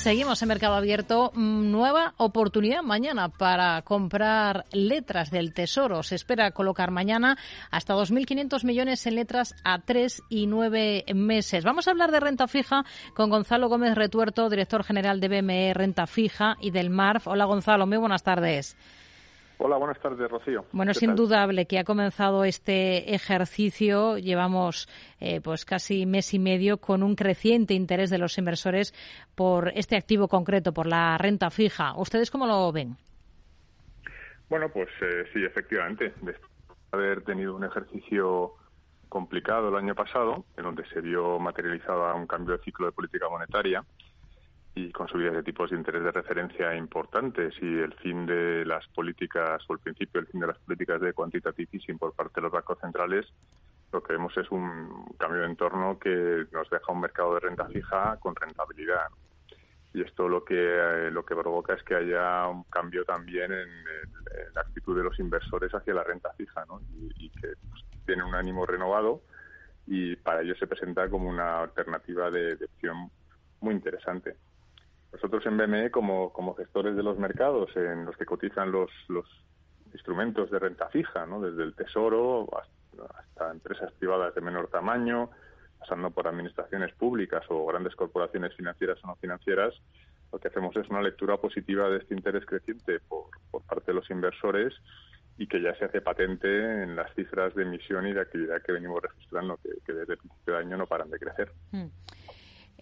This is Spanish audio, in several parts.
Seguimos en Mercado Abierto. Mm, nueva oportunidad mañana para comprar letras del Tesoro. Se espera colocar mañana hasta 2.500 millones en letras a tres y nueve meses. Vamos a hablar de renta fija con Gonzalo Gómez Retuerto, director general de BME Renta Fija y del MARF. Hola Gonzalo, muy buenas tardes. Hola, buenas tardes, Rocío. Bueno, es indudable que ha comenzado este ejercicio. Llevamos eh, pues casi mes y medio con un creciente interés de los inversores por este activo concreto, por la renta fija. ¿Ustedes cómo lo ven? Bueno, pues eh, sí, efectivamente. Después de haber tenido un ejercicio complicado el año pasado, en donde se vio materializado un cambio de ciclo de política monetaria, y con subidas de tipos de interés de referencia importantes y el fin de las políticas o el principio del fin de las políticas de quantitative easing por parte de los bancos centrales, lo que vemos es un cambio de entorno que nos deja un mercado de renta fija con rentabilidad. Y esto lo que eh, lo que provoca es que haya un cambio también en, la actitud de los inversores hacia la renta fija, ¿no? y, que pues, tienen un ánimo renovado y para ello se presenta como una alternativa de opción muy interesante. Nosotros en BME, como, como gestores de los mercados en los que cotizan los, los instrumentos de renta fija, ¿no? desde el Tesoro hasta, empresas privadas de menor tamaño, pasando por administraciones públicas o grandes corporaciones financieras o no financieras, lo que hacemos es una lectura positiva de este interés creciente por, por parte de los inversores y que ya se hace patente en las cifras de emisión y de actividad que venimos registrando, que, desde el principio de año no paran de crecer. Mm.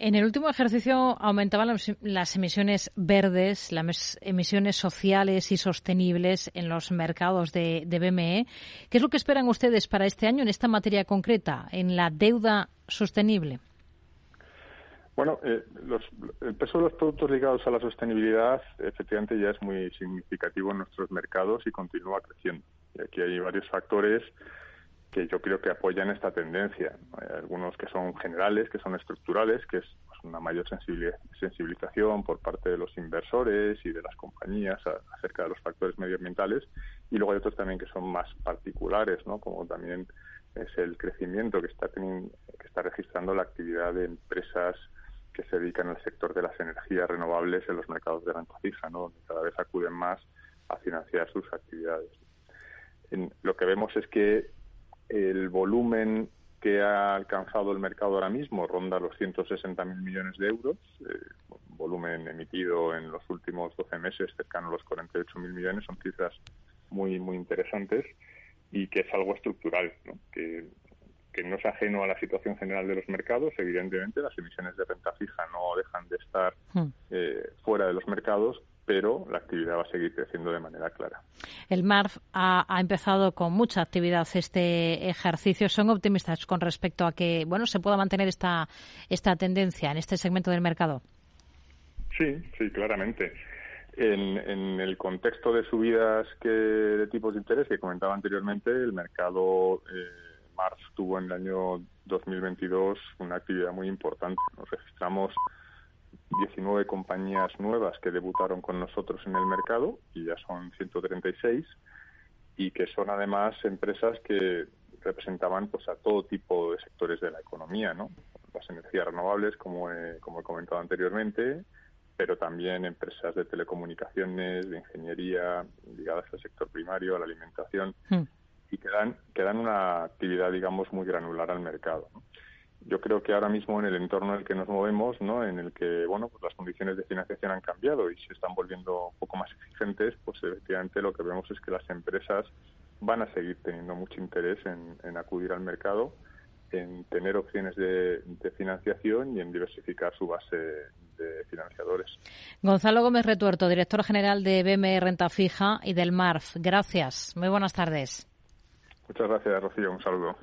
En el último ejercicio aumentaban las emisiones verdes, las emisiones sociales y sostenibles en los mercados de, BME. ¿Qué es lo que esperan ustedes para este año en esta materia concreta, en la deuda sostenible? Bueno, eh, el peso de los productos ligados a la sostenibilidad efectivamente ya es muy significativo en nuestros mercados y continúa creciendo. Y aquí hay varios factores que yo creo que apoyan esta tendencia. Hay algunos que son generales, que son estructurales, que es pues, una mayor sensibilización por parte de los inversores y de las compañías acerca de los factores medioambientales, y luego hay otros también que son más particulares, ¿no? como también es el crecimiento que está, que está registrando la actividad de empresas que se dedican al sector de las energías renovables en los mercados de renta fija, ¿no? donde cada vez acuden más a financiar sus actividades. lo que vemos es que el volumen que ha alcanzado el mercado ahora mismo ronda los 160.000 millones de euros, eh, volumen emitido en los últimos 12 meses cercano a los 48.000 millones, son cifras muy muy interesantes y que es algo estructural, Que, que no es ajeno a la situación general de los mercados. Evidentemente, las emisiones de renta fija no dejan de estar hmm. eh, fuera de los mercados, pero la actividad va a seguir creciendo de manera clara. El MARF ha, empezado con mucha actividad este ejercicio. ¿Son optimistas con respecto a que bueno se pueda mantener esta, esta tendencia en este segmento del mercado? Sí, sí, claramente. En, el contexto de subidas que, de tipos de interés que comentaba anteriormente, el mercado eh, MARF tuvo en el año 2022 una actividad muy importante. Nos registramos 19 compañías nuevas que debutaron con nosotros en el mercado, y ya son 136, y que son además empresas que representaban pues a todo tipo de sectores de la economía, ¿no? Las energías renovables, como he, como he comentado anteriormente, pero también empresas de telecomunicaciones, de ingeniería, ligadas al sector primario, a la alimentación, hmm. Y que dan, que una actividad, digamos, muy granular al mercado. yo creo que ahora mismo en el entorno en el que nos movemos, ¿no? en el que bueno, pues las condiciones de financiación han cambiado y se están volviendo un poco más exigentes, pues efectivamente lo que vemos es que las empresas van a seguir teniendo mucho interés en, acudir al mercado, en tener opciones de, financiación y en diversificar su base de financiadores. Gonzalo Gómez Retuerto, director general de BME Renta Fija y del MARF. Gracias. Muy buenas tardes. Muchas gracias, Rocío. Un saludo.